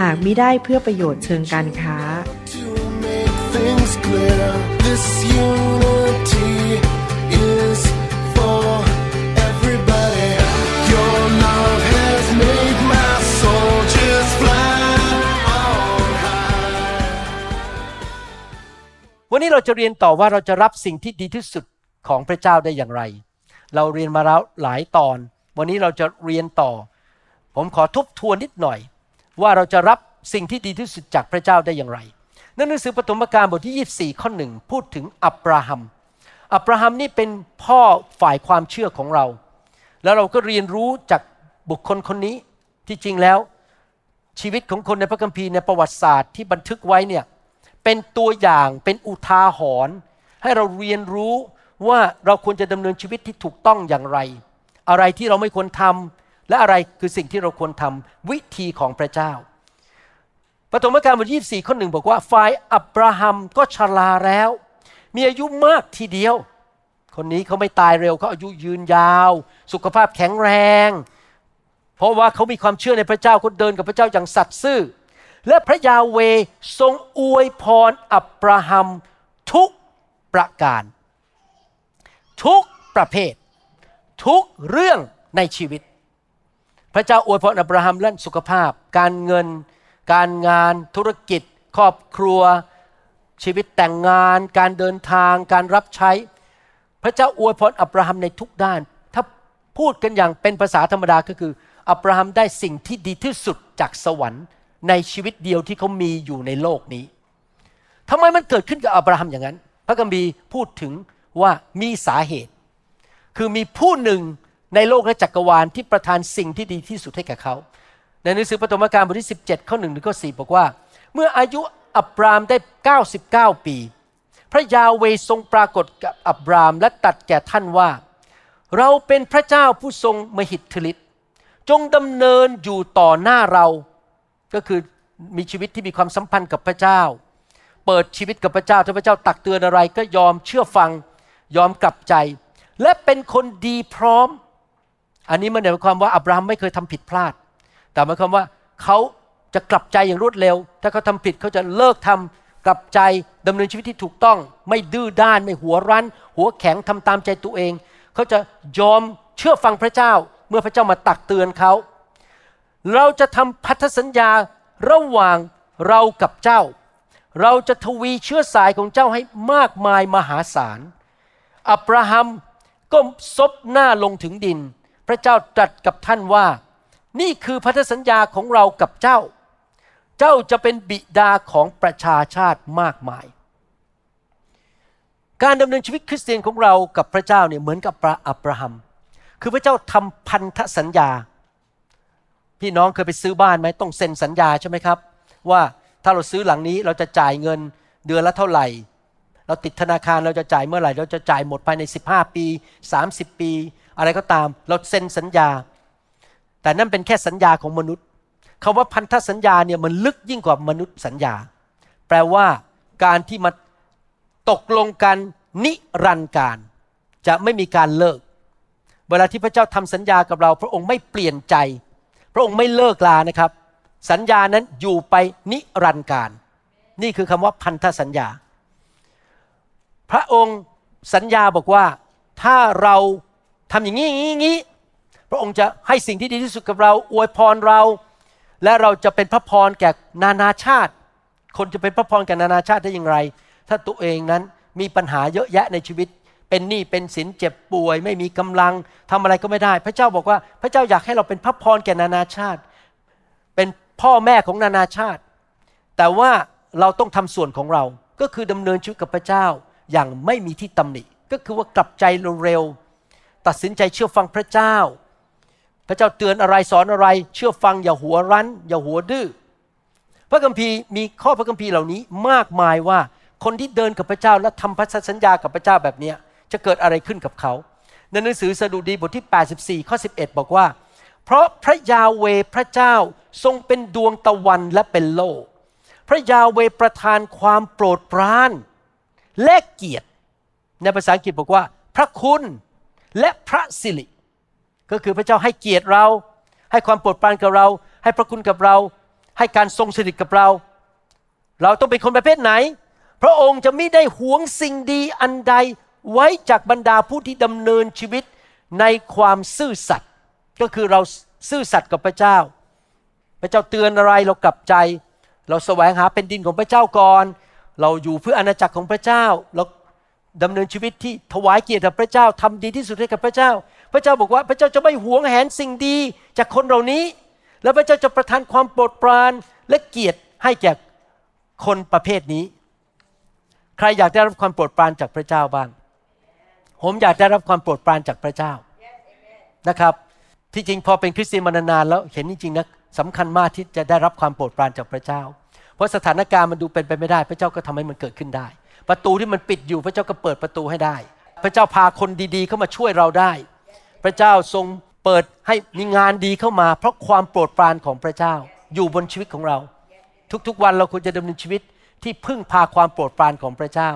หากมิได้เพื่อประโยชน์เชิงการค้า วันนี้เราจะเรียนต่อว่าเราจะรับสิ่งที่ดีที่สุดของพระเจ้าได้อย่างไร เราเรียนมาแล้วหลายตอน วันนี้เราจะเรียนต่อ ผมขอทบทวนนิดหน่อย ว่าเราจะรับสิ่งที่ดีที่สุดจากพระเจ้าได้อย่างไรในหนังสือปฐมกาลบทที่ 24 ข้อหนึ่งพูดถึงอับราฮัม อับราฮัมนี่เป็นพ่อฝ่ายความเชื่อของเรา แล้วเราก็เรียนรู้จากบุคคลคนนี้ที่จริงแล้ว ชีวิตของคนในพระคัมภีร์ในประวัติศาสตร์ที่บันทึกไว้เนี่ยเป็นตัวอย่างเป็นอุทาหรณ์ให้เราเรียนรู้ว่าเราควรจะดำเนินชีวิตที่ถูกต้องอย่างไร อะไรที่เราไม่ควรทำ และอะไรคือสิ่งที่เราควรทำวิธีของพระเจ้าปฐมกาลบทที่24ข้อหนึ่งบอกว่าฝ่ายอับราฮัมก็ชราแล้ว มีอายุมากทีเดียว คนนี้เขาไม่ตายเร็วเขาอายุยืนยาว สุขภาพแข็งแรง เพราะว่าเขามีความเชื่อในพระเจ้าเขาเดินกับพระเจ้าอย่างสัตย์ซื่อ และพระยาเวทรงอวยพรอับราฮัมทุกประการ ทุกประเภท ทุกเรื่องในชีวิต พระเจ้าอวยพรอับราฮัมเรื่องสุขภาพ การเงิน การงาน ธุรกิจ ครอบครัว ชีวิตแต่งงาน การเดินทาง การรับใช้ พระเจ้าอวยพรอับราฮัมในทุกด้าน ถ้าพูดกันอย่างเป็นภาษาธรรมดาก็คือ อับราฮัมได้สิ่งที่ดีที่สุดจากสวรรค์ ในชีวิตเดียวที่เขามีอยู่ในโลกนี้ทำไมมันเกิดขึ้นกับอับราฮัมอย่างนั้น พระคัมภีพูดถึงว่ามีสาเหตุ คือมีผู้หนึ่ง ในโลกและจักรวาลที่ประทานสิ่งที่ดีที่สุดให้แก่เขา ในหนังสือปฐมกาลบทที่ 17 ข้อ1ถึงข้อ4บอกว่า เมื่ออายุอับรามได้ 99 ปี พระยาเวทรงปรากฏกับอับรามและตัดแก่ท่านว่า เราเป็นพระเจ้าผู้ทรงมหิทธิฤทธิ์จงดำเนินอยู่ต่อหน้าเรา ก็คือมีชีวิตที่มีความสัมพันธ์กับพระเจ้า เปิดชีวิตกับพระเจ้าถ้าพระเจ้าตักเตือนอะไรก็ยอมเชื่อฟังยอมกลับใจ และเป็นคนดีพร้อม อันนี้มันหมายความว่าอับราฮัมไม่เคยทำผิดพลาด แต่หมายความว่าเขาจะกลับใจอย่างรวดเร็ว ถ้าเขาทำผิดเขาจะเลิกทำกลับใจดำเนินชีวิตที่ถูกต้อง ไม่ดื้อด้านไม่หัวรั้น หัวแข็งทำตามใจตัวเอง เขาจะยอมเชื่อฟังพระเจ้า เมื่อพระเจ้ามาตักเตือนเขา เราจะทำพันธสัญญาระหว่างเรากับเจ้า เราจะทวีเชื้อสายของเจ้าให้มากมายมหาศาล อับราฮัมก็ซบหน้าลงถึงดิน พระเจ้าตรัสกับท่านว่า นี่คือพันธสัญญาของเรากับเจ้า เจ้าจะเป็นบิดาของประชาชาติมากมาย การดำเนินชีวิตคริสเตียนของเรากับพระเจ้าเนี่ยเหมือนกับอับราฮัม คือพระเจ้าทำพันธสัญญา พี่น้องเคยไปซื้อบ้านไหมต้องเซ็นสัญญาใช่ไหมครับ ว่าถ้าเราซื้อหลังนี้เราจะจ่ายเงินเดือนละเท่าไหร่เราติดธนาคารเราจะจ่ายเมื่อไหร่ เราจะจ่ายหมดภายใน 15 ปี 30 ปี อะไรก็ตาม เราเซ็นสัญญา แต่นั่นเป็นแค่สัญญาของมนุษย์คาว่าพันธสัญญาเนี่ยมันลึกยิ่งกว่ามนุษย์สัญญา แปลว่าการที่มาตกลงกันนิรันดร์การ จะไม่มีการเลิก เวลาที่พระเจ้าทำสัญญากับเรา พระองค์ไม่เปลี่ยนใจ พระองค์ไม่เลิกลานะครับ สัญญานั้นอยู่ไปนิรันดร์การ นี่คือคำว่าพันธสัญญา พระองค์สัญญาบอกว่าถ้าเรา ทำอย่างนี้อย่างนี้อย่างนี้ พระองค์จะให้สิ่งที่ดีที่สุดกับเรา อวยพรเรา และเราจะเป็นพระพรแก่นานาชาติ คนจะเป็นพระพรแก่นานาชาติได้อย่างไร ถ้าตัวเองนั้นมีปัญหาเยอะแยะในชีวิต เป็นหนี้เป็นสินเจ็บป่วย ไม่มีกำลังทำอะไรก็ไม่ได้ พระเจ้าบอกว่าพระเจ้าอยากให้เราเป็นพระพรแก่นานาชาติ เป็นพ่อแม่ของนานาชาติ แต่ว่าเราต้องทำส่วนของเรา ก็คือดำเนินชีวิตกับพระเจ้าอย่างไม่มีที่ตำหนิ ก็คือว่ากลับใจเร็วๆ ตัดสินใจเชื่อฟังพระเจ้า พระเจ้าเตือนอะไรสอนอะไร เชื่อฟังอย่าหัวรั้น อย่าหัวดื้อ พระคัมภีร์มีข้อพระคัมภีร์เหล่านี้มากมายว่าคนที่เดินกับพระเจ้าและทำพันธสัญญากับพระเจ้าแบบนี้จะเกิดอะไรขึ้นกับเขา ในหนังสือสดุดีบทที่ 84 ข้อ 11 บอกว่า เพราะพระยาเวพระเจ้าทรงเป็นดวงตะวันและเป็นโลก พระยาเวประทานความโปรดปราน และเกียรติ ในภาษาอังกฤษบอกว่า พระคุณ และพระสิริ ก็คือพระเจ้าให้เกียรติเรา ให้ความโปรดปรานกับเรา ให้พระคุณกับเรา ให้การทรงสถิตกับเรา เราต้องเป็นคนประเภทไหน พระองค์จะไม่ได้หวงสิ่งดีอันใดไว้จากบรรดาผู้ที่ดำเนินชีวิตในความซื่อสัตย์ก็คือเราซื่อสัตย์กับพระเจ้า พระเจ้าเตือนอะไรเรากลับใจ เราแสวงหาเป็นดินของพระเจ้าก่อน เราอยู่เพื่ออาณาจักรของพระเจ้า เรา ดำเนินชีวิตที่ถวายเกียรติพระเจ้าทำดีที่สุดให้กับพระเจ้า พระเจ้าบอกว่าพระเจ้าจะไม่หวงแหนสิ่งดีจากคนเหล่านี้ แล้วพระเจ้าจะประทานความโปรดปรานและเกียรติให้แก่คนประเภทนี้ ใครอยากได้รับความโปรดปรานจากพระเจ้าบ้าง ผมอยากได้รับความโปรดปรานจากพระเจ้านะครับ ที่จริงพอเป็นคริสเตียนมานานๆแล้วเห็นจริงๆนะสำคัญมากที่จะได้รับความโปรดปรานจากพระเจ้า เพราะสถานการณ์มันดูเป็นไปไม่ได้ พระเจ้าก็ทำให้มันเกิดขึ้นได้ ประตูที่มันปิดอยู่พระเจ้าก็เปิดประตูให้ได้ พระเจ้าพาคนดีๆเข้ามาช่วยเราได้ พระเจ้าทรงเปิดให้มีงานดีเข้ามา เพราะความโปรดปรานของพระเจ้าอยู่บนชีวิตของเรา ทุกๆวันเราควรจะดำเนินชีวิตที่พึ่งพาความโปรดปรานของพระเจ้า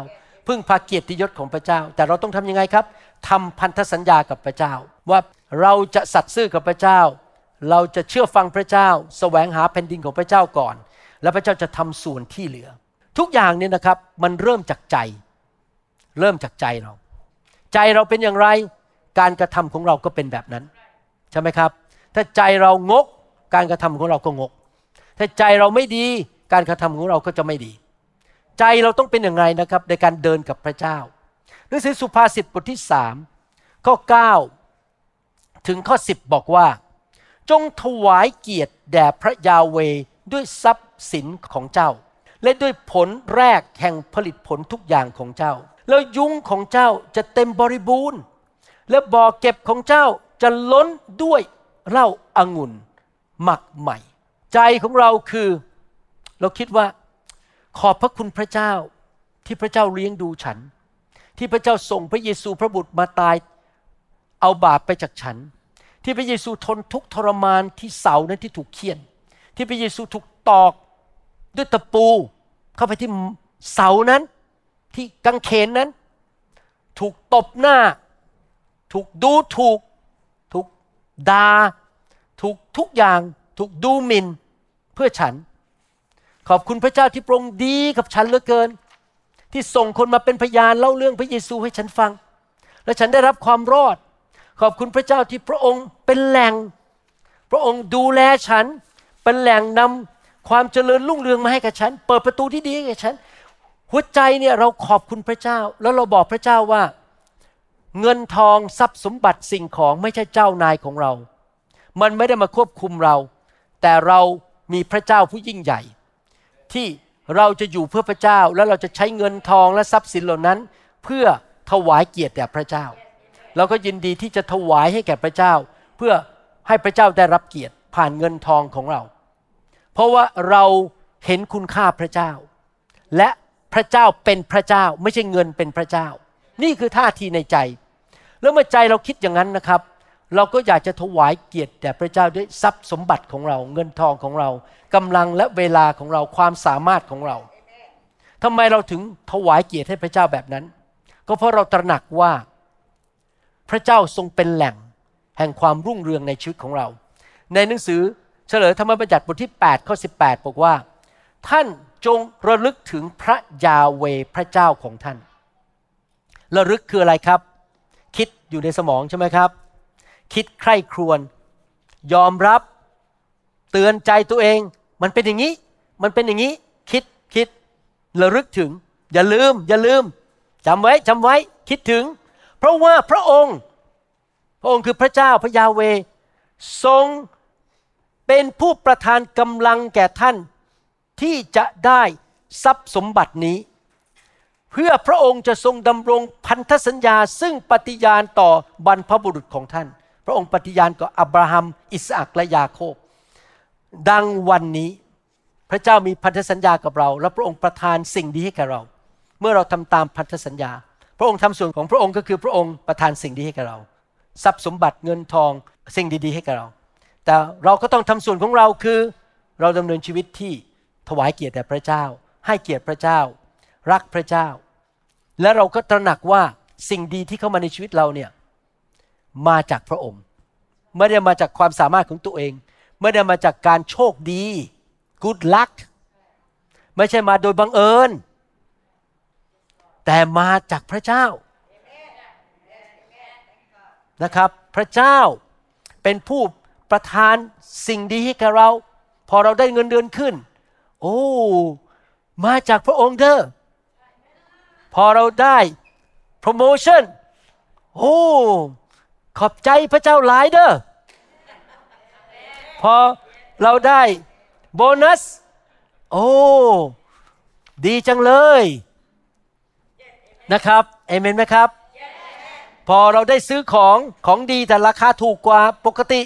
พึ่งพาเกียรติยศของพระเจ้า แต่เราต้องทำยังไงครับทำพันธสัญญากับพระเจ้า ว่าเราจะสัตย์ซื่อกับพระเจ้า เราจะเชื่อฟังพระเจ้า แสวงหาแผ่นดินของพระเจ้าก่อน แล้วพระเจ้าจะทำส่วนที่เหลือ ทุกอย่างเนี่ยนะครับมันเริ่มจากใจ เริ่มจากใจเรา ใจเราเป็นอย่างไร การกระทำของเราก็เป็นแบบนั้น ใช่ไหมครับ ถ้าใจเรางก การกระทำของเราก็งก ถ้าใจเราไม่ดี การกระทำของเราก็จะไม่ดี ใจเราต้องเป็นอย่างไรนะครับในการเดินกับพระเจ้าหนังสือสุภาษิตบทที่สามข้อ 9 ถึงข้อ 10 บอกว่า จงถวายเกียรติแด่พระยาเวด้วยทรัพย์สินของเจ้า และด้วยผลแรกแห่งผลิตผลทุกอย่างของเจ้า แล้วยุ้งของเจ้าจะเต็มบริบูรณ์ และบ่อเก็บของเจ้าจะล้นด้วยเหล้าอางุ่นหมักใหม่ ใจของเราคือ เราคิดว่า ขอบพระคุณพระเจ้าที่พระเจ้าเลี้ยงดูฉัน ที่พระเจ้าส่งพระเยซูพระบุตรมาตายเอาบาปไปจากฉัน ที่พระเยซูทนทุกทรมานที่เสานั้นที่ถูกเคี่ยน ที่พระเยซูถูกตอก ด้วยตะปูเข้าไปที่เสานั้นที่กังเขนนั้น ถูกตบหน้า ถูกดูถูก ถูกดา่าถูกทุกอย่างถูกดูหมิน่นเพื่อฉัน ขอบคุณพระเจ้าที่ปรงดีกับฉันเหลือเกิน ที่ส่งคนมาเป็นพยานเล่าเรื่องพระเยซูให้ฉันฟัง และฉันได้รับความรอด ขอบคุณพระเจ้าที่พระองค์เป็นแหล่ง พระองค์ดูแลฉันเป็นแหล่งนำ ความเจริญรุ่งเรืองมาให้กับฉัน เปิดประตูที่ดีให้กับฉัน หัวใจเนี่ยเราขอบคุณพระเจ้า แล้วเราบอกพระเจ้าว่า เงินทองทรัพย์สมบัติสิ่งของไม่ใช่เจ้านายของเรา มันไม่ได้มาควบคุมเรา แต่เรามีพระเจ้าผู้ยิ่งใหญ่ ที่เราจะอยู่เพื่อพระเจ้า แล้วเราจะใช้เงินทองและทรัพย์สินเหล่านั้น เพื่อถวายเกียรติแด่พระเจ้า เราก็ยินดีที่จะถวายให้แก่พระเจ้า เพื่อให้พระเจ้าได้รับเกียรติผ่านเงินทองของเรา ราะว่าเราเห็นคุณค่าพระเจ้า และพระเจ้าเป็นพระเจ้า ไม่ใช่เงินเป็นพระเจ้า นี่คือท่าทีในใจ แล้วเมื่อใจเราคิดอย่างนั้นนะครับ เราก็อยากจะถวายเกียรติแด่พระเจ้าด้วยทรัพย์สมบัติของเรา เงินทองของเรากำลังและเวลาของเราความสามารถของเราทำไมเราถึงถวายเกียรติให้พระเจ้าแบบนั้น ก็เพราะเราตระหนักว่า พระเจ้าทรงเป็นแหล่งแห่งความรุ่งเรืองในชีวิตของเรา ในหนังสือ เฉลยธรรมบัญญัติบทที่ 8 ข้อ 18 บอกว่า ท่านจงระลึกถึงพระยาเวพระเจ้าของท่าน ระลึกคืออะไรครับ คิดอยู่ในสมองใช่ไหมครับ คิดใคร่ครวญยอมรับเตือนใจตัวเอง มันเป็นอย่างนี้ มันเป็นอย่างนี้ คิดคิดระลึกถึง อย่าลืม อย่าลืมจำไว้จำไว้คิดถึง เพราะว่าพระองค์ พระองค์คือพระเจ้าพระยาเวทรง เป็นผู้ประทานกำลังแก่ท่านที่จะได้ทรัพย์สมบัตินี้ เพื่อพระองค์จะทรงดำรงพันธสัญญาซึ่งปฏิญาณต่อบรรพบุรุษของท่าน พระองค์ปฏิญาณกับอับราฮัม อิสอักและยาโคบ ดังวันนี้พระเจ้ามีพันธสัญญากับเรา และพระองค์ประทานสิ่งดีให้แก่เรา เมื่อเราทำตามพันธสัญญา พระองค์ทำส่วนของพระองค์ก็คือพระองค์ประทานสิ่งดีให้แก่เรา ทรัพย์สมบัติเงินทองสิ่งดีๆให้แก่เรา แต่เราก็ต้องทำส่วนของเราคือ เราดำเนินชีวิตที่ถวายเกียรติแด่พระเจ้า ให้เกียรติพระเจ้า รักพระเจ้า และเราก็ตระหนักว่าสิ่งดีที่เข้ามาในชีวิตเราเนี่ยมาจากพระองค์ ไม่ได้มาจากความสามารถของตัวเอง ไม่ได้มาจากการโชคดี good luck ไม่ใช่มาโดยบังเอิญ แต่มาจากพระเจ้านะครับ พระเจ้าเป็นผู้ ประทานสิ่งดีให้กับเรา พอเราได้เงินเดือนขึ้น โอ้มาจากพระองค์เด้อพอเราได้ promotion โอ้ขอบใจพระเจ้าหลายเด้อพอเราได้โบนัส โอ้ดีจังเลยนะครับเอเมนไหมครับ พอเราได้ซื้อของของดีแต่ราคาถูกกว่าปกติ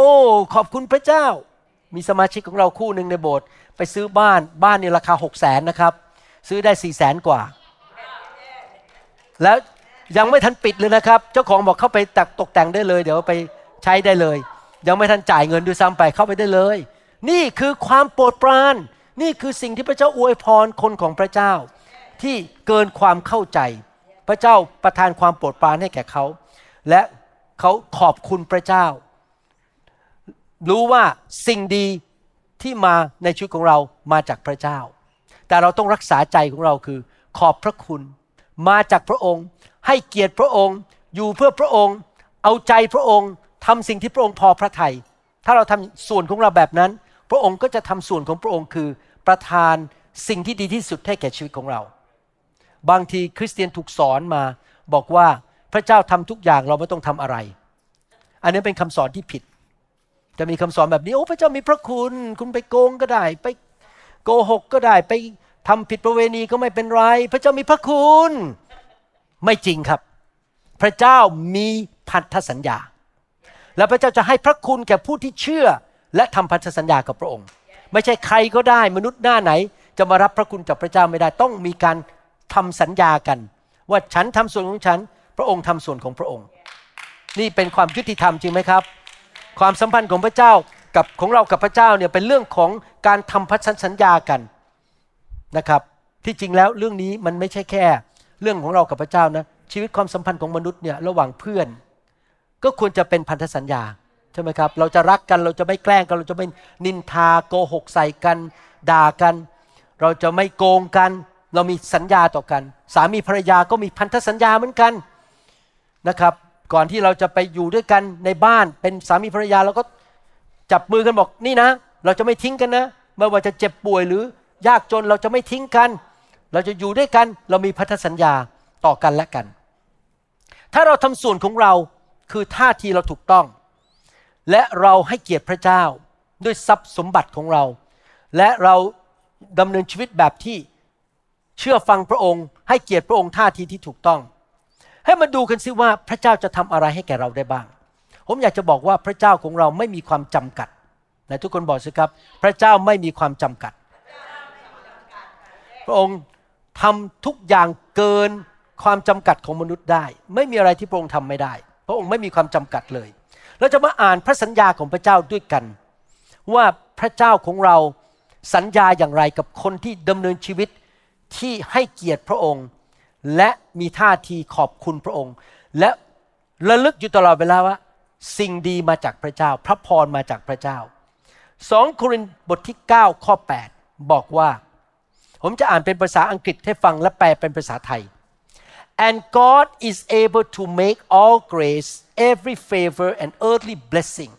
โอ้ ขอบคุณพระเจ้า มีสมาชิกของเราคู่หนึ่งในโบสถ์ไปซื้อบ้านบ้านนี่ราคาหกแสนนะครับ ซื้อได้สี่แสนกว่า แล้วยังไม่ทันปิดเลยนะครับ เจ้าของบอกเข้าไปตักตกแต่งได้เลย เดี๋ยวไปใช้ได้เลย ยังไม่ทันจ่ายเงินด้วยซ้ำไปเข้าไปได้เลย นี่คือความโปรดปราน นี่คือสิ่งที่พระเจ้าอวยพรคนของพระเจ้า ที่เกินความเข้าใจ พระเจ้าประทานความโปรดปรานให้แก่เขา และเขาขอบคุณพระเจ้า รู้ว่าสิ่งดีที่มาในชีวิตของเรามาจากพระเจ้า แต่เราต้องรักษาใจของเราคือ ขอบพระคุณ มาจากพระองค์ ให้เกียรติพระองค์ อยู่เพื่อพระองค์ เอาใจพระองค์ทำสิ่งที่พระองค์พอพระทยัยถ้าเราทำส่วนของเราแบบนั้น พระองค์ก็จะทำส่วนของพระองค์คือ ประทานสิ่งที่ดีที่สุดให้แก่ชีวิตของเรา บางทีคริสเตียนถูกสอนมาบอกว่าพระเจ้าทำทุกอย่างเราไม่ต้องทำอะไร อันนี้เป็นคำสอนที่ผิด จะมีคำสอนแบบนี้โอ้พระเจ้ามีพระคุณ คุณไปโกงก็ได้ ไปโกหกก็ได้ ไปทำผิดประเวณีก็ไม่เป็นไร พระเจ้ามีพระคุณ ไม่จริงครับ พระเจ้ามีพันธสัญญา และพระเจ้าจะให้พระคุณแก่ผู้ที่เชื่อ และทำพันธสัญญากับพระองค์ ไม่ใช่ใครก็ได้มนุษย์หน้าไหน จะมารับพระคุณจากพระเจ้าไม่ได้ต้องมีการทำสัญญากัน ว่าฉันทำส่วนของฉัน พระองค์ทำส่วนของพระองค์ นี่เป็นความยุติธรรมจริงไหมครับ ความสัมพันธ์ของพระเจ้ากับของเรากับพระเจ้าเนี่ยเป็นเรื่องของการทำพันธสัญญากันนะครับ ที่จริงแล้วเรื่องนี้มันไม่ใช่แค่ เรื่องของเรากับพระเจ้านะชีวิตความสัมพันธ์ของมนุษย์เนี่ยระหว่างเพื่อน ก็ควรจะเป็นพันธสัญญาใช่ไหมครับ เราจะรักกันเราจะไม่แกล้งกัน เราจะไม่นินทาโกหกใส่กัน ด่ากัน เราจะไม่โกงกัน เรามีสัญญาต่อกัน สามีภรรยาก็มีพันธสัญญาเหมือนกันนะครับ ก่อนที่เราจะไปอยู่ด้วยกันในบ้านเป็นสามีภรรยาเราก็จับมือกันบอกนี่นะ เราจะไม่ทิ้งกันนะไม่ว่าจะเจ็บป่วยหรือยากจนเราจะไม่ทิ้งกัน เราจะอยู่ด้วยกัน เรามีพันธสัญญาต่อกันและกัน ถ้าเราทำส่วนของเราคือท่าทีเราถูกต้อง และเราให้เกียรติพระเจ้าด้วยทรัพย์สมบัติของเรา และเราดำเนินชีวิตแบบที่เชื่อฟังพระองค์ ให้เกียรติพระองค์ท่าทีที่ถูกต้อง ให้มาดูกันซิว่าพระเจ้าจะทำอะไรให้แก่เราได้บ้าง ผมอยากจะบอกว่าพระเจ้าของเราไม่มีความจำกัดไหนทุกคนบอกสิครับ พระเจ้าไม่มีความจำกัด พระองค์ทำทุกอย่างเกินความจำกัดของมนุษย์ได้ ไม่มีอะไรที่พระองค์ทำไม่ได้ พระองค์ไม่มีความจำกัดเลย เราจะมาอ่านพระสัญญาของพระเจ้าด้วยกัน ว่าพระเจ้าของเราสัญญาอย่างไรกับคนที่ดำเนินชีวิตที่ให้เกียรติพระองค์ และมีท่าทีขอบคุณพระองค์ และระลึกอยู่ตลอดเวลาว่า สิ่งดีมาจากพระเจ้า พระพรมาจากพระเจ้าสองโครินธ์บทที่ 9 ข้อ 8 บอกว่า ผมจะอ่านเป็นภาษาอังกฤษให้ฟังและแปลเป็นภาษาไทย and God is able to make all grace every favor and earthly blessing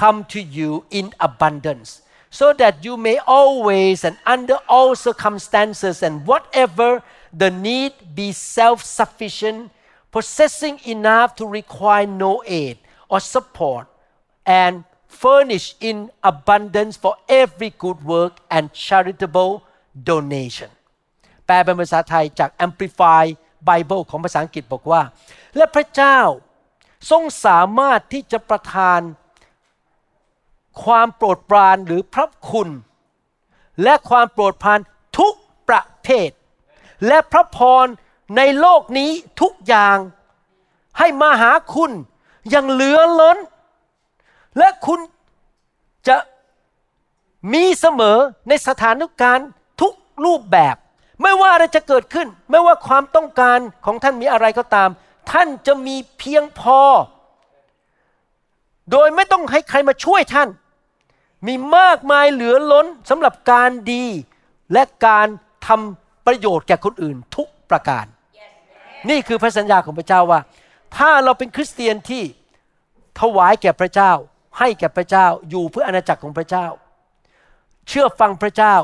come to you in abundance so that you may always and under all circumstances and whatever the need be self-sufficient possessing enough to require no aid or support and furnish in abundance for every good work and charitable donation แปลเป็นภาษาไทยจาก Amplify Bible ของภาษาอังกฤษบอกว่า และพระเจ้าทรงสามารถที่จะประทานความโปรดปรานหรือพระคุณ และความโปรดปรานทุกประเภท และพระพรในโลกนี้ทุกอย่างให้มาหาคุณอย่างเหลือล้น และคุณจะมีเสมอในสถานการณ์ทุกรูปแบบ ไม่ว่าอะไรจะเกิดขึ้น ไม่ว่าความต้องการของท่านมีอะไรก็ตาม ท่านจะมีเพียงพอ โดยไม่ต้องให้ใครมาช่วยท่าน มีมากมายเหลือล้นสำหรับการดีและการทำ ประโยชน์แก่คนอื่นทุกประการ นี่คือพระสัญญาของพระเจ้าว่า ถ้าเราเป็นคริสเตียนที่ถวายแก่พระเจ้า ให้แก่พระเจ้าอยู่เพื่ออาณาจักรของพระเจ้า เชื่อฟังพระเจ้า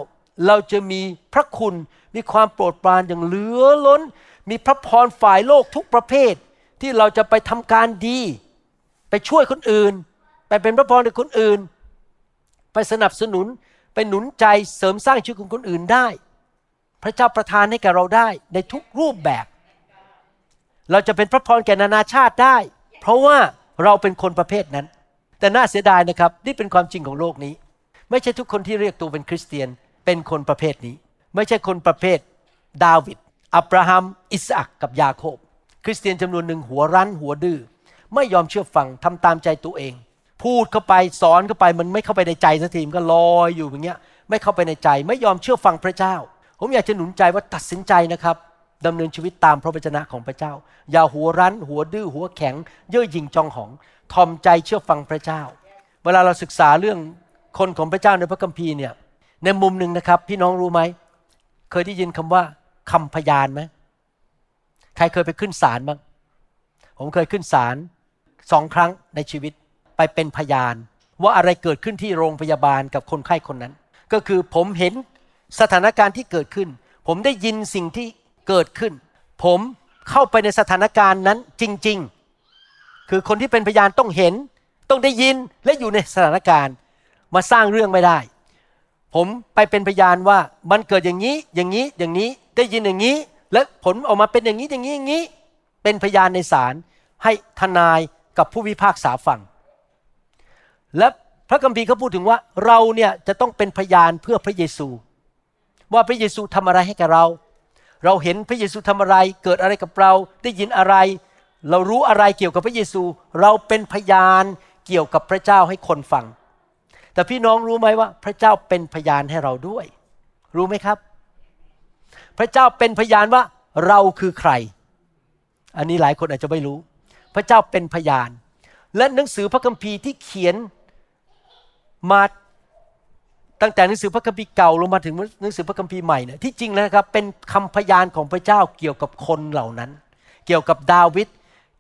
เราจะมีพระคุณมีความโปรดปรานอย่างเหลือล้น มีพระพรฝ่ายโลกทุกประเภท ที่เราจะไปทำการดี ไปช่วยคนอื่น ไปเป็นพระพรในคนอื่น ไปสนับสนุนไปหนุนใจเสริมสร้างชีวิตของคนอื่นได้ พระเจ้าประทานให้แก่เราได้ในทุกรูปแบบ เราจะเป็นพระพรแก่นานาชาติได้ เพราะว่าเราเป็นคนประเภทนั้น แต่น่าเสียดายนะครับนี่เป็นความจริงของโลกนี้ ไม่ใช่ทุกคนที่เรียกตัวเป็นคริสเตียนเป็นคนประเภทนี้ ไม่ใช่คนประเภทดาวิดอับราฮัม อิสอักกับยาโคบ คริสเตียนจำนวนหนึ่งหัวรั้นหัวดื้อไม่ยอมเชื่อฟังทำตามใจตัวเอง พูดเข้าไปสอนเข้าไปมันไม่เข้าไปในใจสักทีมันก็ลอยอยู่อย่างเงี้ยไม่เข้าไปในใจไม่ยอมเชื่อฟังพระเจ้า ผมอยากจะหนุนใจว่าตัดสินใจนะครับดำเนินชีวิตตามพระวจนะของพระเจ้า อย่าหัวรั้น หัวดื้อหัวแข็ง เย่อหยิ่งจองหอง ทอมใจเชื่อฟังพระเจ้า เวลาเราศึกษาเรื่องคนของพระเจ้าในพระคัมภีร์เนี่ยในมุมหนึ่งนะครับ พี่น้องรู้ไหม เคยได้ยินคำว่าคำพยานไหมใครเคยไปขึ้นศาลบ้างผมเคยขึ้นศาลสองครั้งในชีวิตไปเป็นพยาน ว่าอะไรเกิดขึ้นที่โรงพยาบาลกับคนไข้คนนั้น ก็คือผมเห็น สถานการณ์ที่เกิดขึ้น ผมได้ยินสิ่งที่เกิดขึ้น ผมเข้าไปในสถานการณ์นั้นจริง ๆ คือคนที่เป็นพยานต้องเห็น ต้องได้ยินและอยู่ในสถานการณ์มาสร้างเรื่องไม่ได้ ผมไปเป็นพยานว่ามันเกิดอย่างนี้อย่างนี้อย่างนี้ได้ยินอย่างนี้ และผลออกมาเป็นอย่างนี้อย่างนี้อย่างนี้ เป็นพยานในศาลให้ทนายกับผู้พิพากษาฟัง และพระคัมภีร์เขาพูดถึงว่าเราเนี่ยจะต้องเป็นพยานเพื่อพระเยซู ว่าพระเยซูทำอะไรให้กับเรา เราเห็นพระเยซูทำอะไร เกิดอะไรกับเรา ได้ยินอะไร เรารู้อะไรเกี่ยวกับพระเยซู เราเป็นพยานเกี่ยวกับพระเจ้าให้คนฟัง แต่พี่น้องรู้ไหมว่า พระเจ้าเป็นพยานให้เราด้วย รู้ไหมครับ พระเจ้าเป็นพยานว่าเราคือใคร อันนี้หลายคนอาจจะไม่รู้ พระเจ้าเป็นพยาน และหนังสือพระคัมภีร์ที่เขียนมา ตั้งแต่หนังสือพระคัมภีร์เก่าลงมาถึงหนังสือพระคัมภีร์ใหม่เนี่ยที่จริงแล้วนะครับเป็นคำพยานของพระเจ้าเกี่ยวกับคนเหล่านั้น เกี่ยวกับดาวิด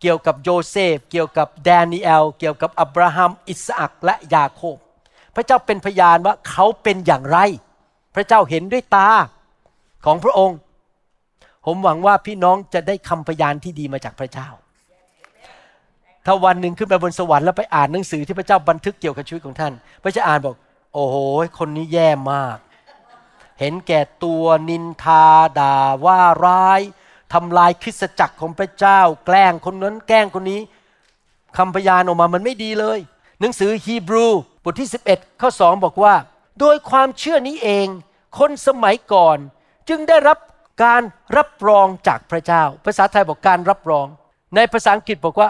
เกี่ยวกับโยเซฟ เกี่ยวกับแดเนียลเกี่ยวกับอับราฮัม อิสอักและยาโคบ พระเจ้าเป็นพยานว่าเขาเป็นอย่างไร พระเจ้าเห็นด้วยตาของพระองค์ ผมหวังว่าพี่น้องจะได้คำพยานที่ดีมาจากพระเจ้าถ้าวันหนึ่งขึ้นไปบนสวรรค์แล้วไปอ่านหนังสือที่พระเจ้าบันทึกเกี่ยวกับชีวิตของท่าน พระเจ้าอ่านบอก โอ้โห คนนี้แย่มาก เห็นแก่ตัวนินทาด่าว่าร้ายทำลายคริสตจักรของพระเจ้า แกล้งคนนั้นแกล้งคนนี้คำพยานออกมามันไม่ดีเลย หนังสือฮีบรูบทที่ 11 ข้อ 2 บอกว่า โดยความเชื่อนี้เอง คนสมัยก่อน จึงได้รับการรับรองจากพระเจ้า ภาษาไทยบอกการรับรอง ในภาษาอังกฤษบอกว่า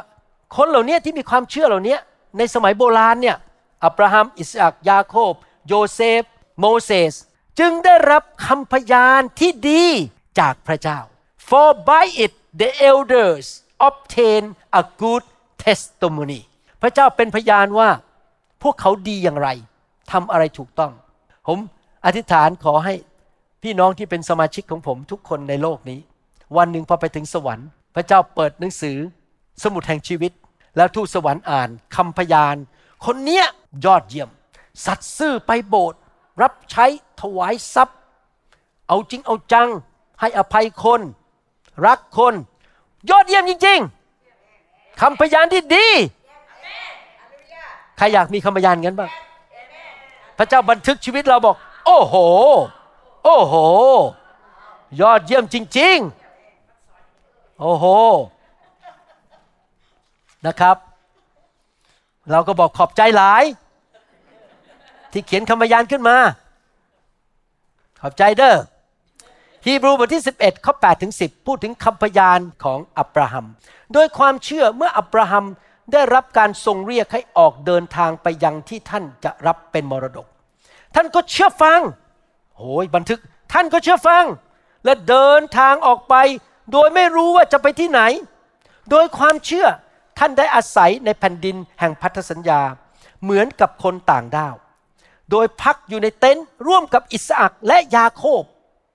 คนเหล่านี้ที่มีความเชื่อเหล่านี้ในสมัยโบราณเนี่ย อับราฮัม อิสอักยาโคบ โยเซฟ โมเสส จึงได้รับคำพยานที่ดีจากพระเจ้า for by it the elders obtain a good testimony พระเจ้าเป็นพยานว่า พวกเขาดีอย่างไรทำอะไรถูกต้อง ผมอธิษฐานขอให้พี่น้องที่เป็นสมาชิกของผมทุกคนในโลกนี้ วันหนึ่งพอไปถึงสวรรค์ พระเจ้าเปิดหนังสือ สมุดแห่งชีวิต แล้วทูตสวรรค์อ่านคำพยาน คนเนี้ยยอดเยี่ยม สัตซ์ซื่อไปโบสถ์รับใช้ถวายทรัพย์ เอาจริงเอาจัง ให้อภัยคน รักคน ยอดเยี่ยมจริงๆคำพยานที่ดี ใครอยากมีคำพยานงั้นบ้างพระเจ้าบันทึกชีวิตเราบอก โอ้โห โอ้โห ยอดเยี่ยมจริง ๆ โอ้โหนะครับ เราก็บอกขอบใจหลาย ที่เขียนคำพยานขึ้นมา ขอบใจเด้อฮีบรูบทที่ 11ข้อ8ถึง10 พูดถึงคำพยานของอับราฮัม โดยความเชื่อเมื่ออับราฮัมได้รับการทรงเรียกให้ออกเดินทางไปยังที่ท่านจะรับเป็นมรดก ท่านก็เชื่อฟังโอ้ยบันทึกท่านก็เชื่อฟัง และเดินทางออกไป โดยไม่รู้ว่าจะไปที่ไหน โดยความเชื่อ ท่านได้อาศัยในแผ่นดินแห่งพันธสัญญา เหมือนกับคนต่างด้าว โดยพักอยู่ในเต็นท์ร่วมกับอิสอักและยาโคบ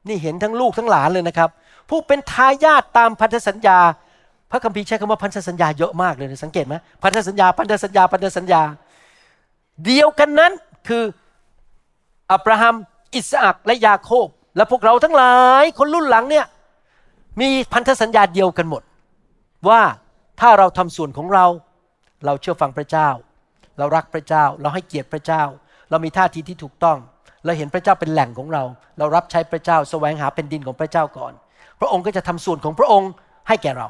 นี่เห็นทั้งลูกทั้งหลานเลยนะครับ ผู้เป็นทายาทตามพันธสัญญา พระคัมภีร์ใช้คำว่าพันธสัญญาเยอะมากเลยนะสังเกตไหมพันธสัญญาพันธสัญญาพันธสัญญา เดียวกันนั้นคืออับราฮัม อิสอักและยาโคบ และพวกเราทั้งหลายคนรุ่นหลังเนี่ยมีพันธสัญญาเดียวกันหมด ว่า ถ้าเราทำส่วนของเรา เราเชื่อฟังพระเจ้า เรารักพระเจ้า เราให้เกียรติพระเจ้า เรามีท่าทีที่ถูกต้อง เราเห็นพระเจ้าเป็นแหล่งของเรา เรารับใช้พระเจ้าแสวงหาเป็นดินของพระเจ้าก่อน พระองค์ก็จะทำส่วนของพระองค์ให้แก่เรา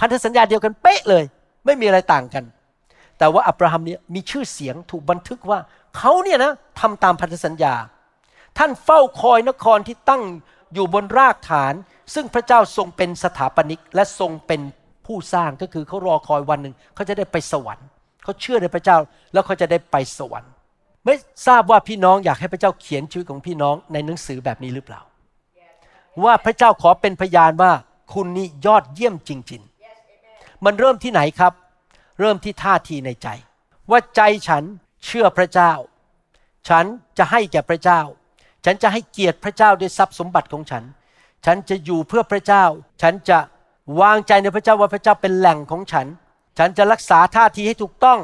พันธสัญญาเดียวกันเป๊ะเลย ไม่มีอะไรต่างกัน แต่ว่าอับราฮัมเนี่ยมีชื่อเสียงถูกบันทึกว่าเขาเนี่ยนะทำตามพันธสัญญา ท่านเฝ้าคอยนครที่ตั้งอยู่บนรากฐาน ซึ่งพระเจ้าทรงเป็นสถาปนิกและทรงเป็น ผู้สร้างก็คือเขารอคอยวันหนึ่งเขาจะได้ไปสวรรค์เขาเชื่อในพระเจ้าแล้วเขาจะได้ไปสวรรค์ ไม่ทราบว่าพี่น้องอยากให้พระเจ้าเขียนชีวิตของพี่น้องในหนังสือแบบนี้หรือเปล่า ว่าพระเจ้าขอเป็นพยานว่าคุณนี่ยอดเยี่ยมจริง ๆ มันเริ่มที่ไหนครับ เริ่มที่ท่าทีในใจ ว่าใจฉันเชื่อพระเจ้า ฉันจะให้แก่พระเจ้า ฉันจะให้เกียรติพระเจ้าด้วยทรัพย์สมบัติของฉัน ฉันจะอยู่เพื่อพระเจ้า ฉันจะ วางใจในพระเจ้าว่าพระเจ้าเป็นแหล่งของฉัน ฉันจะรักษาท่าทีให้ถูกต้อง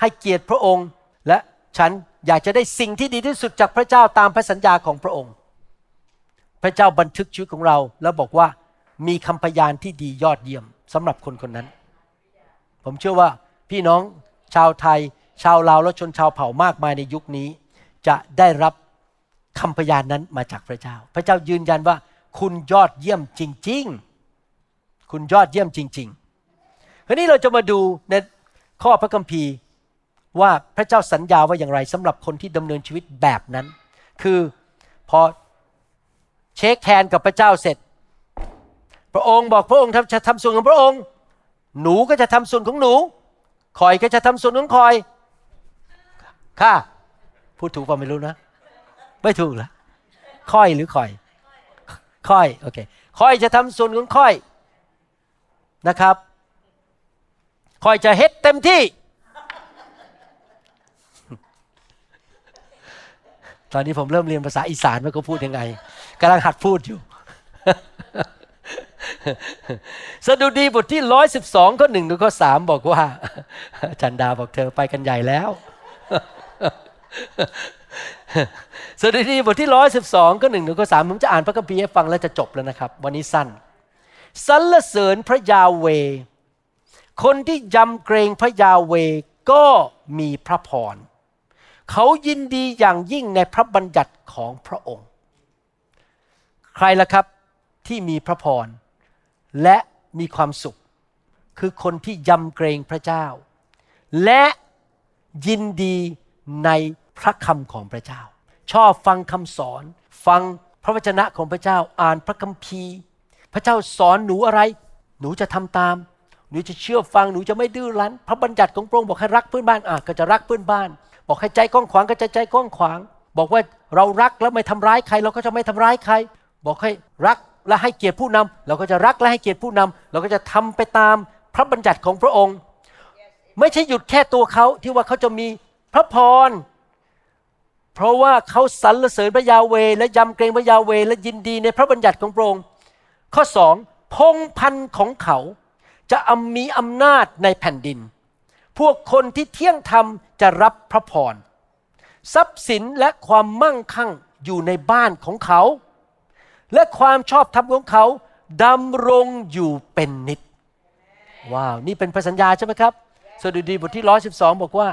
ให้เกียรติพระองค์ และฉันอยากจะได้สิ่งที่ดีที่สุดจากพระเจ้าตามพระสัญญาของพระองค์ พระเจ้าบันทึกชีวิตของเราแล้วบอกว่ามีคำพยานที่ดียอดเยี่ยมสำหรับคนคนนั้น ผมเชื่อว่าพี่น้องชาวไทย ชาวลาวและชนชาวเผ่ามากมายในยุคนี้ จะได้รับคำพยานนั้นมาจากพระเจ้า พระเจ้ายืนยันว่าคุณยอดเยี่ยมจริง ๆ คุณยอดเยี่ยมจริงๆ คราวนี้เราจะมาดูในข้อพระคัมภีร์ว่าพระเจ้าสัญญาว่าอย่างไรสำหรับคนที่ดำเนินชีวิตแบบนั้น คือพอเช็คแทนกับพระเจ้าเสร็จ พระองค์บอกพระองค์จะทำส่วนของพระองค์ หนูก็จะทำส่วนของหนูคอยก็จะทำส่วนของคอยค่ะพูดถูกป่ะไม่รู้นะ ไม่ถูกละค่อยหรือคอย ค่อยโอเคค่อยจะทำส่วนของค่อย นะครับคอยจะเฮ็ดเต็มที่ ตอนนี้ผมเริ่มเรียนภาษาอีสานว่าเขาพูดยังไงกำลังหัดพูดอยู่ สดุดีบทที่ร้อยสิบสองข้อหนึ่งถึงข้อสามบอกว่า จันดาบอกเธอไปกันใหญ่แล้ว สดุดีบทที่ร้อยสิบสองข้อหนึ่งถึงข้อสามผมจะอ่านพระคัมภีร์ให้ฟังแล้วจะจบแล้วนะครับ วันนี้สั้น สรรเสริญพระยาเว คนที่ยำเกรงพระยาเวก็มีพระพร เขายินดีอย่างยิ่งในพระบัญญัติของพระองค์ ใครล่ะครับที่มีพระพร และมีความสุข คือคนที่ยำเกรงพระเจ้า และยินดีในพระคำของพระเจ้า ชอบฟังคำสอน ฟังพระวจนะของพระเจ้า อ่านพระคัมภีร์ พระเจ้าสอนหนูอะไร หนูจะทำตาม หนูจะเชื่อฟังหนูจะไม่ดื้อรั้น พระบัญญัติของพระองค์บอกให้รักเพื่อนบ้านอะก็จะรักเพื่อนบ้าน บอกให้ใจกว้างขวางก็จะใจกว้างขวาง บอกว่าเรารักแล้วไม่ทำร้ายใคร เราก็จะไม่ทำร้ายใคร บอกให้รักและให้เกียรติผู้นำเราก็จะรักและให้เกียรติผู้นำเราก็จะทำไปตามพระบัญญัติของพระองค์ ไม่ใช่หยุดแค่ตัวเขาที่ว่าเขาจะมีพระพรเพราะว่าเขาสรรเสริญพระยาเวและยำเกรงพระยาเวและยินดีในพระบัญญัติของพระองค์ ข้อสองพงพันธุ์ของเขาจะมีอำนาจในแผ่นดิน พวกคนที่เที่ยงธรรมจะรับพระพร ทรัพย์สินและความมั่งคั่งอยู่ในบ้านของเขา และความชอบธรรมของเขาดำรงอยู่เป็นนิจว้าว นี่เป็นพระสัญญาใช่ไหมครับสดุดีบทที่ร้อยสิบสองบอกว่า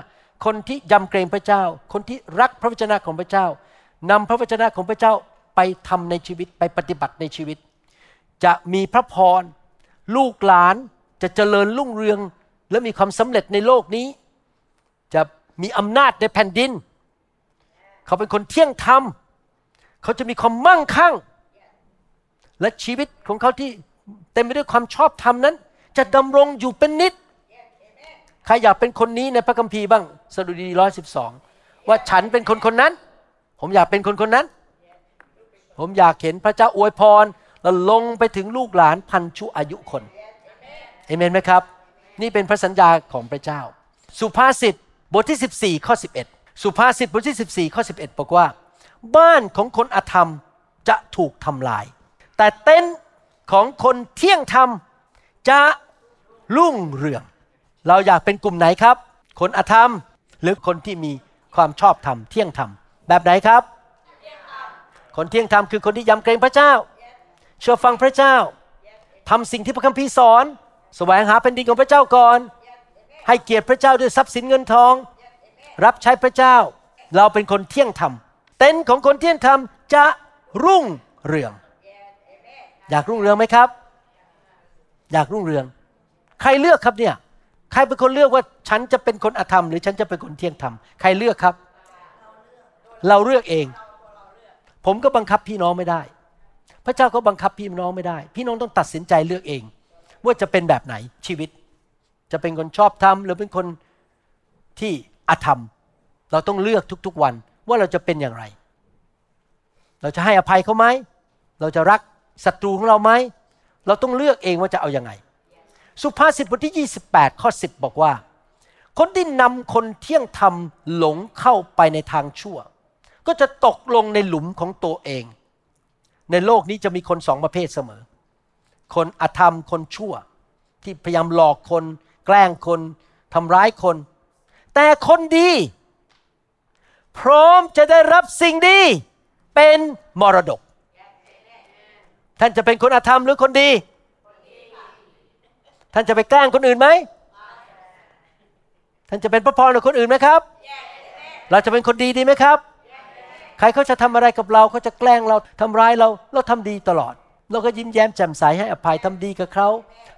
คนที่ยำเกรงพระเจ้า คนที่รักพระวจนะของพระเจ้านำพระวจนะของพระเจ้าไปทำในชีวิตไปปฏิบัติในชีวิต จะมีพระพร ลูกหลานจะเจริญรุ่งเรือง และมีความสำเร็จในโลกนี้ จะมีอำนาจในแผ่นดิน เขาเป็นคนเที่ยงธรรม เขาจะมีความมั่งคั่ง และชีวิตของเขาที่เต็มไปด้วยความชอบธรรมนั้น จะดำรงอยู่เป็นนิดใครอยากเป็นคนนี้ในพระคัมภีร์บ้างสดุดีร้อยสิบสองว่าฉันเป็นคนคนนั้น ผมอยากเป็นคนคนนั้น ผมอยากเห็นพระเจ้าอวยพร แล้วลงไปถึงลูกหลานพันชุอายุคนเอเมนไหมครับ นี่เป็นพระสัญญาของพระเจ้า สุภาษิตบทที่ 14ข้อ11 สุภาษิตบทที่ 14ข้อ11 บอกว่า บ้านของคนอธรรมจะถูกทำลาย แต่เต็นท์ของคนเที่ยงธรรมจะรุ่งเรือง เราอยากเป็นกลุ่มไหนครับ คนอธรรมหรือคนที่มีความชอบธรรมเที่ยงธรรมแบบไหนครับ คนเที่ยงธรรมคือคนที่ยำเกรงพระเจ้า เชื่อฟังพระเจ้าทำสิ่งที่พระคัมภีร์สอนแสวงหาแผ่นดินของพระเจ้าก่อน ให้เกียรติพระเจ้าด้วยทรัพย์สินเงินทอง รับใช้พระเจ้า เราเป็นคนเที่ยงธรรม เต็นท์ของคนเที่ยงธรรมจะรุ่งเรือง อยากรุ่งเรืองไหมครับ อยากรุ่งเรือง ใครเลือกครับเนี่ย ใครเป็นคนเลือกว่าฉันจะเป็นคนอธรรม หรือฉันจะเป็นคนเที่ยงธรรม ใครเลือกครับ เราเลือกเอง ผมก็บังคับพี่น้องไม่ได้ พระเจ้าก็บังคับพี่น้องไม่ได้ พี่น้องต้องตัดสินใจเลือกเอง ว่าจะเป็นแบบไหนชีวิต จะเป็นคนชอบธรรมหรือเป็นคนที่อธรรม เราต้องเลือกทุกๆวันว่าเราจะเป็นอย่างไร เราจะให้อภัยเขาไหม เราจะรักศัตรูของเราไหม เราต้องเลือกเองว่าจะเอาอยัางไง สุภาษิตบทที่ 28 ข้อ 10 บอกว่า คนที่นำคนเที่ยงธรรมหลงเข้าไปในทางชั่ว ก็จะตกลงในหลุมของตัวเอง ในโลกนี้จะมีคนสองประเภทเสมอ คนอธรรมคนชั่ว ที่พยายามหลอกคน แกล้งคนทำร้ายคน แต่คนดี พร้อมจะได้รับสิ่งดี เป็นมรดก ท่านจะเป็นคนอธรรมหรือคนดี ท่านจะไปแกล้งคนอื่นไหม ท่านจะเป็นพระพรกับคนอื่นไหมครับ เราจะเป็นคนดีดีไหมครับ ใครเขาจะทำอะไรกับเราเขาจะแกล้งเราทำร้ายเราเราทำดีตลอด เราก็ยิ้มแย้มแจ่มใสให้อภัยทำดีกับเขา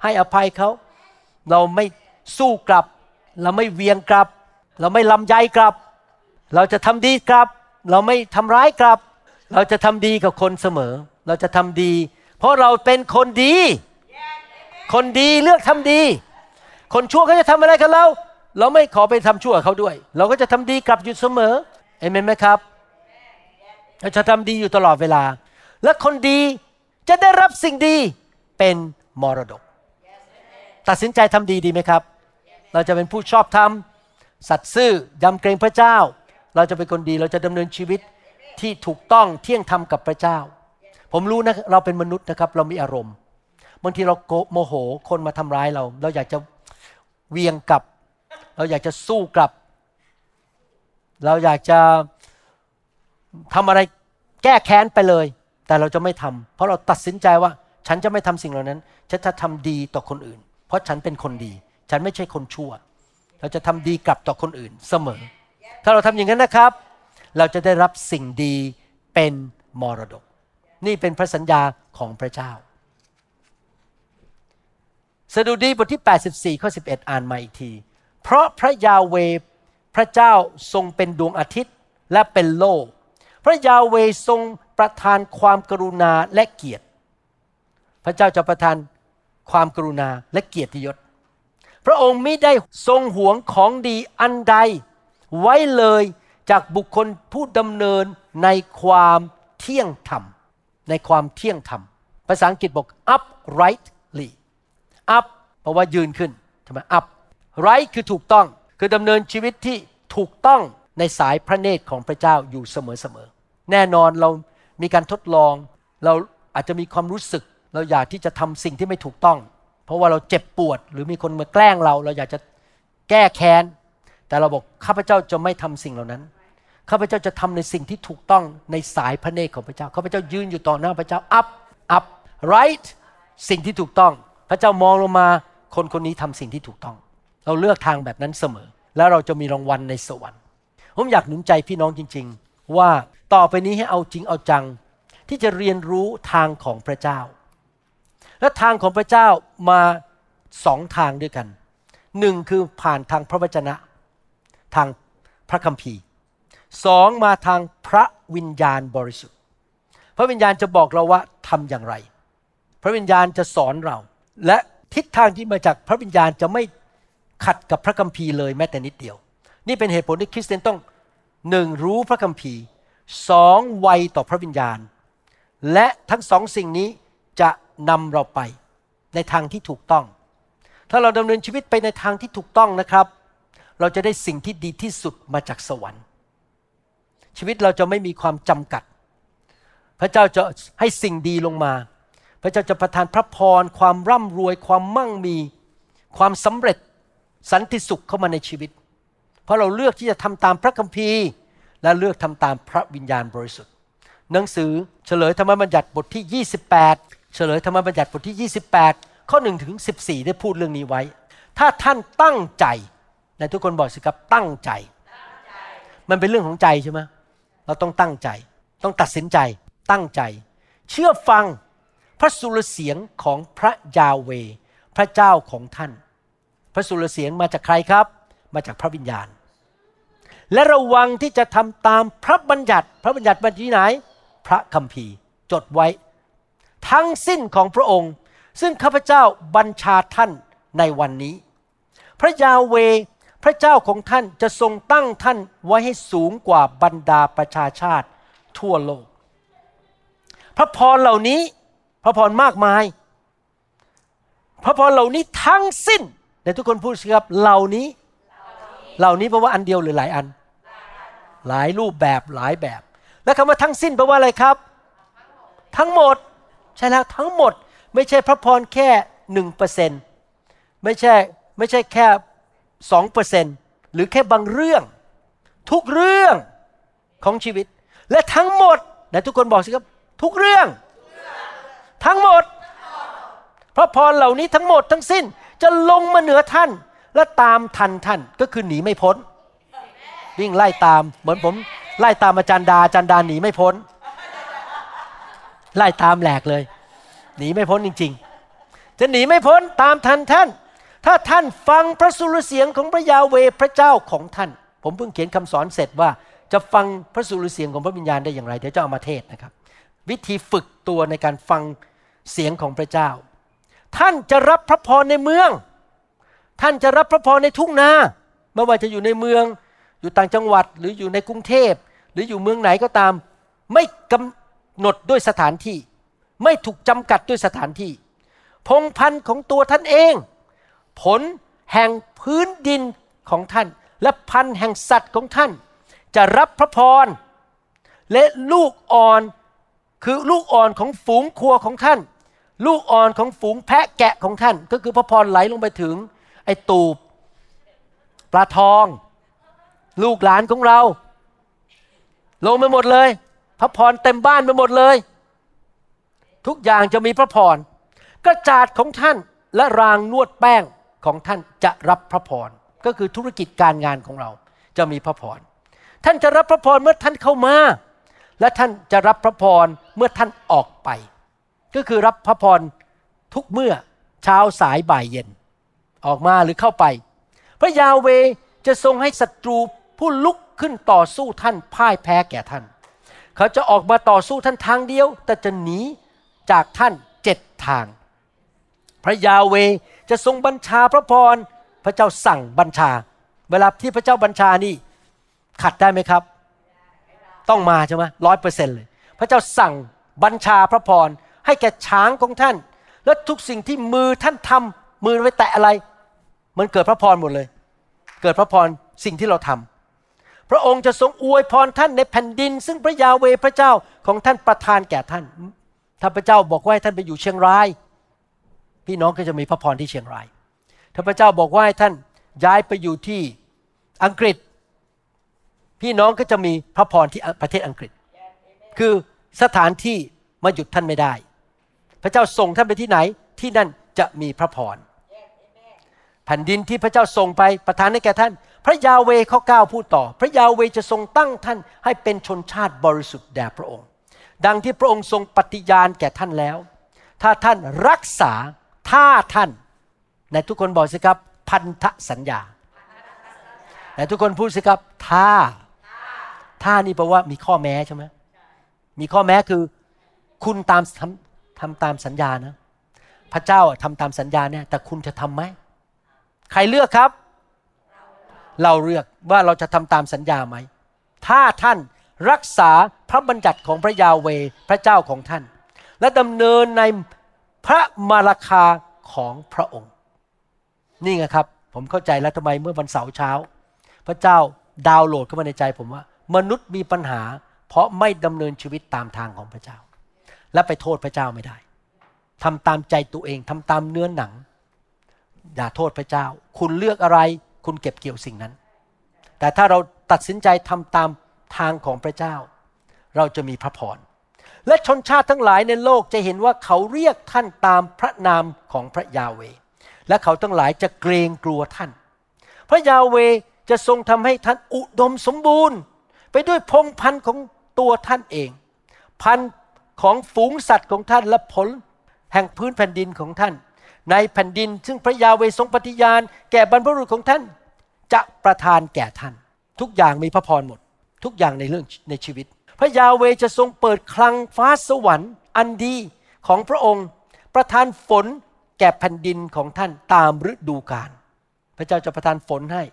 ให้อภัยเขา เราไม่สู้กลับ เราไม่เวียงกลับ เราไม่ลำใจกลับ เราจะทำดีกลับ เราไม่ทำร้ายกลับ เราจะทำดีกับคนเสมอ เราจะทำดี เพราะเราเป็นคนดี คนดีเลือกทำดี คนชั่วเขาจะทำอะไรกับเรา เราไม่ขอไปทำชั่วเขาด้วย เราก็จะทำดีกลับอยู่เสมอเอเมนไหมครับ เราจะทำดีอยู่ตลอดเวลา และคนดีจะได้รับสิ่งดีเป็นมรดก ตัดสินใจทำดีดีไหมครับ เราจะเป็นผู้ชอบธรรมสัตย์ซื่อยำเกรงพระเจ้า เราจะเป็นคนดีเราจะดำเนินชีวิตที่ถูกต้องเที่ยงธรรมกับพระเจ้า ผมรู้นะเราเป็นมนุษย์นะครับ เรามีอารมณ์บางทีเราโกโมโหคนมาทำร้ายเรา เราอยากจะเวียงกลับ เราอยากจะสู้กลับ เราอยากจะ ทำอะไรแก้แค้นไปเลย แต่เราจะไม่ทำเพราะเราตัดสินใจว่าฉันจะไม่ทำสิ่งเหล่านั้น ฉันจะทำดีต่อคนอื่น เพราะฉันเป็นคนดี ฉันไม่ใช่คนชั่ว เราจะทำดีกลับต่อคนอื่นเสมอ ถ้าเราทำอย่างนั้นนะครับ เราจะได้รับสิ่งดีเป็นมรดก นี่เป็นพระสัญญาของพระเจ้าสดุดีบทที่ 84 ข้อ 11 อ่านมาอีกที เพราะพระยาเวพระเจ้าทรงเป็นดวงอาทิตย์และเป็นโลก พระยาเวทรงประทานความกรุณาและเกียรติ พระเจ้าจะประทานความกรุณาและเกียรติยศ พระองค์ไม่ได้ทรงหวงของดีอันใด ไว้เลยจากบุคคลผู้ดำเนินในความเที่ยงธรรม ในความเที่ยงธรรม ภาษาอังกฤษบอก uprightly up เพราะว่ายืนขึ้นใช่ไม up right คือถูกต้อง คือดำเนินชีวิตที่ถูกต้องในสายพระเนตรของพระเจ้าอยู่เสมอๆ แน่นอนเรามีการทดลอง เราอาจจะมีความรู้สึก เราอยากที่จะทำสิ่งที่ไม่ถูกต้อง เพราะว่าเราเจ็บปวด หรือมีคนมาแกล้งเรา เราอยากจะแก้แค้น แต่เราบอกข้าพเจ้าจะไม่ทำสิ่งเหล่านั้นข้าพเจ้าจะทำในสิ่งที่ถูกต้องในสายพระเนตรของพระเจ้าข้าพเจ้ายืนอยู่ต่อหน้าพระเจ้า up up right สิ่งที่ถูกต้อง พระเจ้ามองลงมาคนคนนี้ทำสิ่งที่ถูกต้อง เราเลือกทางแบบนั้นเสมอ แล้วเราจะมีรางวัลในสวรรค์ผมอยากหนุนใจพี่น้องจริง ๆ ว่า ต่อไปนี้ให้เอาจริงเอาจัง ที่จะเรียนรู้ทางของพระเจ้า และทางของพระเจ้ามาสองทางด้วยกันหนึ่งคือผ่านทางพระวจนะ ทางพระคัมภีร์สองมาทางพระวิญญาณบริสุทธิ์ พระวิญญาณจะบอกเราว่าทำอย่างไร พระวิญญาณจะสอนเรา และทิศทางที่มาจากพระวิญญาณจะไม่ขัดกับพระคัมภีร์เลยแม้แต่นิดเดียว นี่เป็นเหตุผลที่คริสเตียนต้องหนึ่งรู้พระคัมภีร์ สองไวต่อพระวิญญาณ และทั้งสองสิ่งนี้จะนำเราไปในทางที่ถูกต้อง ถ้าเราดำเนินชีวิตไปในทางที่ถูกต้องนะครับ เราจะได้สิ่งที่ดีที่สุดมาจากสวรรค์ ชีวิตเราจะไม่มีความจำกัด พระเจ้าจะให้สิ่งดีลงมา พระเจ้าจะประทานพระพร ความร่ำรวย ความมั่งมี ความสำเร็จสันติสุขเข้ามาในชีวิต เพราะเราเลือกที่จะทำตามพระคัมภีร์ และเลือกทำตามพระวิญญาณบริสุทธิ์ หนังสือเฉลยธรรมบัญญัติบทที่ 28 เฉลยธรรมบัญญัติบทที่ 28 ข้อ1ถึง14 ได้พูดเรื่องนี้ไว้ ถ้าท่านตั้งใจในทุกคนบอกสิครับตั้งใจ มันเป็นเรื่องของใจใช่ไหมเราต้องตั้งใจ ต้องตัดสินใจตั้งใจ เชื่อฟังพระสุรเสียงของพระยาเว พระเจ้าของท่าน พระสุรเสียงมาจากใครครับ มาจากพระวิญญาณ และระวังที่จะทำตามพระบัญญัติ พระบัญญัติบัญญัติไหน พระคัมภีร์จดไว้ ทั้งสิ้นของพระองค์ ซึ่งข้าพเจ้าบัญชาท่านในวันนี้ พระยาเวพระเจ้าของท่านจะทรงตั้งท่านไว้ให้สูงกว่าบรรดาประชาชาติทั่วโลก พระพรเหล่านี้ พระพรมากมาย พระพรเหล่านี้ทั้งสิ้นในทุกคนพูดสิครับเหล่านี้ เหล่านี้แปลว่าอันเดียวหรือหลายอัน หลายรูปแบบหลายแบบ แล้วคำว่าทั้งสิ้นแปลว่าอะไรครับ ทั้งหมดใช่แล้วทั้งหมด ไม่ใช่พระพรแค่หนึ่งเปอร์เซ็นไม่ใช่ไม่ใช่แค่สองเปอร์เซ็นหรือแค่บางเรื่อง ทุกเรื่องของชีวิต และทั้งหมดไหนทุกคนบอกสิครับทุกเรื่อง ทั้งหมด พระพรเหล่านี้ทั้งหมดทั้งสิ้นจะลงมาเหนือท่านและตามทันท่านก็คือหนีไม่พ้น วิ่งไล่ตาม เหมือนผมไล่ตามอาจารย์ดาอาจารย์ดาหนีไม่พ้น ไล่ตามแหลกเลย หนีไม่พ้นจริง ๆ จะหนีไม่พ้นตามทันท่าน ถ้าท่านฟังพระสุรเสียงของพระยาเวพระเจ้าของท่าน ผมเพิ่งเขียนคำสอนเสร็จว่า จะฟังพระสุรเสียงของพระวิญญาณได้อย่างไรเดี๋ยวจะเอามาเทศนะครับ วิธีฝึกตัวในการฟังเสียงของพระเจ้า ท่านจะรับพระพรในเมือง ท่านจะรับพระพรในทุ่งนาไม่ว่าจะอยู่ในเมือง อยู่ต่างจังหวัดหรืออยู่ในกรุงเทพ หรืออยู่เมืองไหนก็ตาม ไม่กำหนดด้วยสถานที่ ไม่ถูกจำกัดด้วยสถานที่ พงพันธุ์ของตัวท่านเอง ผลแห่งพื้นดินของท่าน และพันธ์แห่งสัตว์ของท่าน จะรับพระพร และลูกอ่อนคือลูกอ่อนของฝูงครัวของท่าน ลูกอ่อนของฝูงแพะแกะของท่าน ก็คือพระพรไหลลงไปถึง ไอ้ตูบปลาทอง ลูกหลานของเรา ลงไปหมดเลย พระพรเต็มบ้านไปหมดเลย ทุกอย่างจะมีพระพรกระจาดของท่านและรางนวดแป้งของท่านจะรับพระพรก็คือธุรกิจการงานของเรา จะมีพระพรท่านจะรับพระพรเมื่อท่านเข้ามา และท่านจะรับพระพรเมื่อท่านออกไป ก็คือรับพระพรทุกเมื่อเช้าสายบ่ายเย็น ออกมาหรือเข้าไป พระยาเวจะทรงให้ศัตรู ผู้ลุกขึ้นต่อสู้ท่านพ่ายแพ้แก่ท่าน เขาจะออกมาต่อสู้ท่านทางเดียว แต่จะหนีจากท่านเจ็ดทาง พระยาเวจะทรงบัญชาพระพรพระเจ้าสั่งบัญชา เวลาที่พระเจ้าบัญชานี่ ขัดได้ไหมครับ ต้องมาใช่ไหมร้อยเปอร์เซ็นต์เลย พระเจ้าสั่งบัญชาพระพรให้แก่ช้างของท่าน และทุกสิ่งที่มือท่านทำมือไว้แตะอะไร มันเกิดพระพรหมดเลย เกิดพระพรสิ่งที่เราทำพ ระองค์จะทรงอวยพรท่านในแผ่นดิน ซึ่งพระยาเวพระเจ้าของท่านประทานแก่ท่าน ถ้าพระเจ้าบอกว่าให้ท่านไปอยู่เชียงราย พี่น้องก็จะมีพระพรที่เชียงราย ถ้าพระเจ้าบอกว่าให้ท่านย้ายไปอยู่ที่อังกฤษ พี่น้องก็จะมีพระพรที่ประเทศอังกฤษ คือสถานที่มาหยุดท่านไม่ได้ พระเจ้าส่งท่านไปที่ไหนที่นั่นจะมีพระพรแผ่นดินที่พระเจ้าส่งไปประทานให้แก่ท่าน พระยาเวข้อเก้าพูดต่อ พระยาเวจะทรงตั้งท่านให้เป็นชนชาติบริสุทธิ์แด่พระองค์ ดังที่พระองค์ทรงปฏิญาณแก่ท่านแล้ว ถ้าท่านรักษาถ้าท่านในทุกคนบอกสิครับ พันธสัญญาในทุกคนพูดสิครับถ้าถ้านี่แปลว่ามีข้อแม้ใช่ไหมมีข้อแม้คือ คุณตามทำทำตามสัญญานะ พระเจ้าอะทำตามสัญญาเนี่ยแต่คุณจะทำไหมใครเลือกครับ เราเลือกว่าเราจะทำตามสัญญาไหม ถ้าท่านรักษาพระบัญญัติของพระยาเวพระเจ้าของท่าน และดำเนินในพระมาราคาของพระองค์ นี่ไงครับ ผมเข้าใจแล้วทำไมเมื่อวันเสาร์เช้า พระเจ้าดาวน์โหลดเข้ามาในใจผมว่า มนุษย์มีปัญหา เพราะไม่ดำเนินชีวิตตามทางของพระเจ้า และไปโทษพระเจ้าไม่ได้ทำตามใจตัวเองทำตามเนื้อหนัง อย่าโทษพระเจ้า คุณเลือกอะไร คุณเก็บเกี่ยวสิ่งนั้น แต่ถ้าเราตัดสินใจทำตามทางของพระเจ้า เราจะมีพระพร และชนชาติทั้งหลายในโลกจะเห็นว่าเขาเรียกท่านตามพระนามของพระยาเว และเขาทั้งหลายจะเกรงกลัวท่าน พระยาเวจะทรงทำให้ท่านอุดมสมบูรณ์ ไปด้วยพงพันธุ์ของตัวท่านเอง พันธุ์ของฝูงสัตว์ของท่านและผลแห่งพื้นแผ่นดินของท่าน ในแผ่นดิน ซึ่งพระยาเวทรงปฏิญาณ แก่บรรพบุรุษของท่าน จะประทานแก่ท่าน ทุกอย่างมีพระพรหมด ทุกอย่างในเรื่องในชีวิต พระยาเวจะทรงเปิดคลังฟ้าสวรรค์ อันดีของพระองค์ ประทานฝนแก่แผ่นดินของท่านตามฤดูกาลพระเจ้าจะประทานฝนให้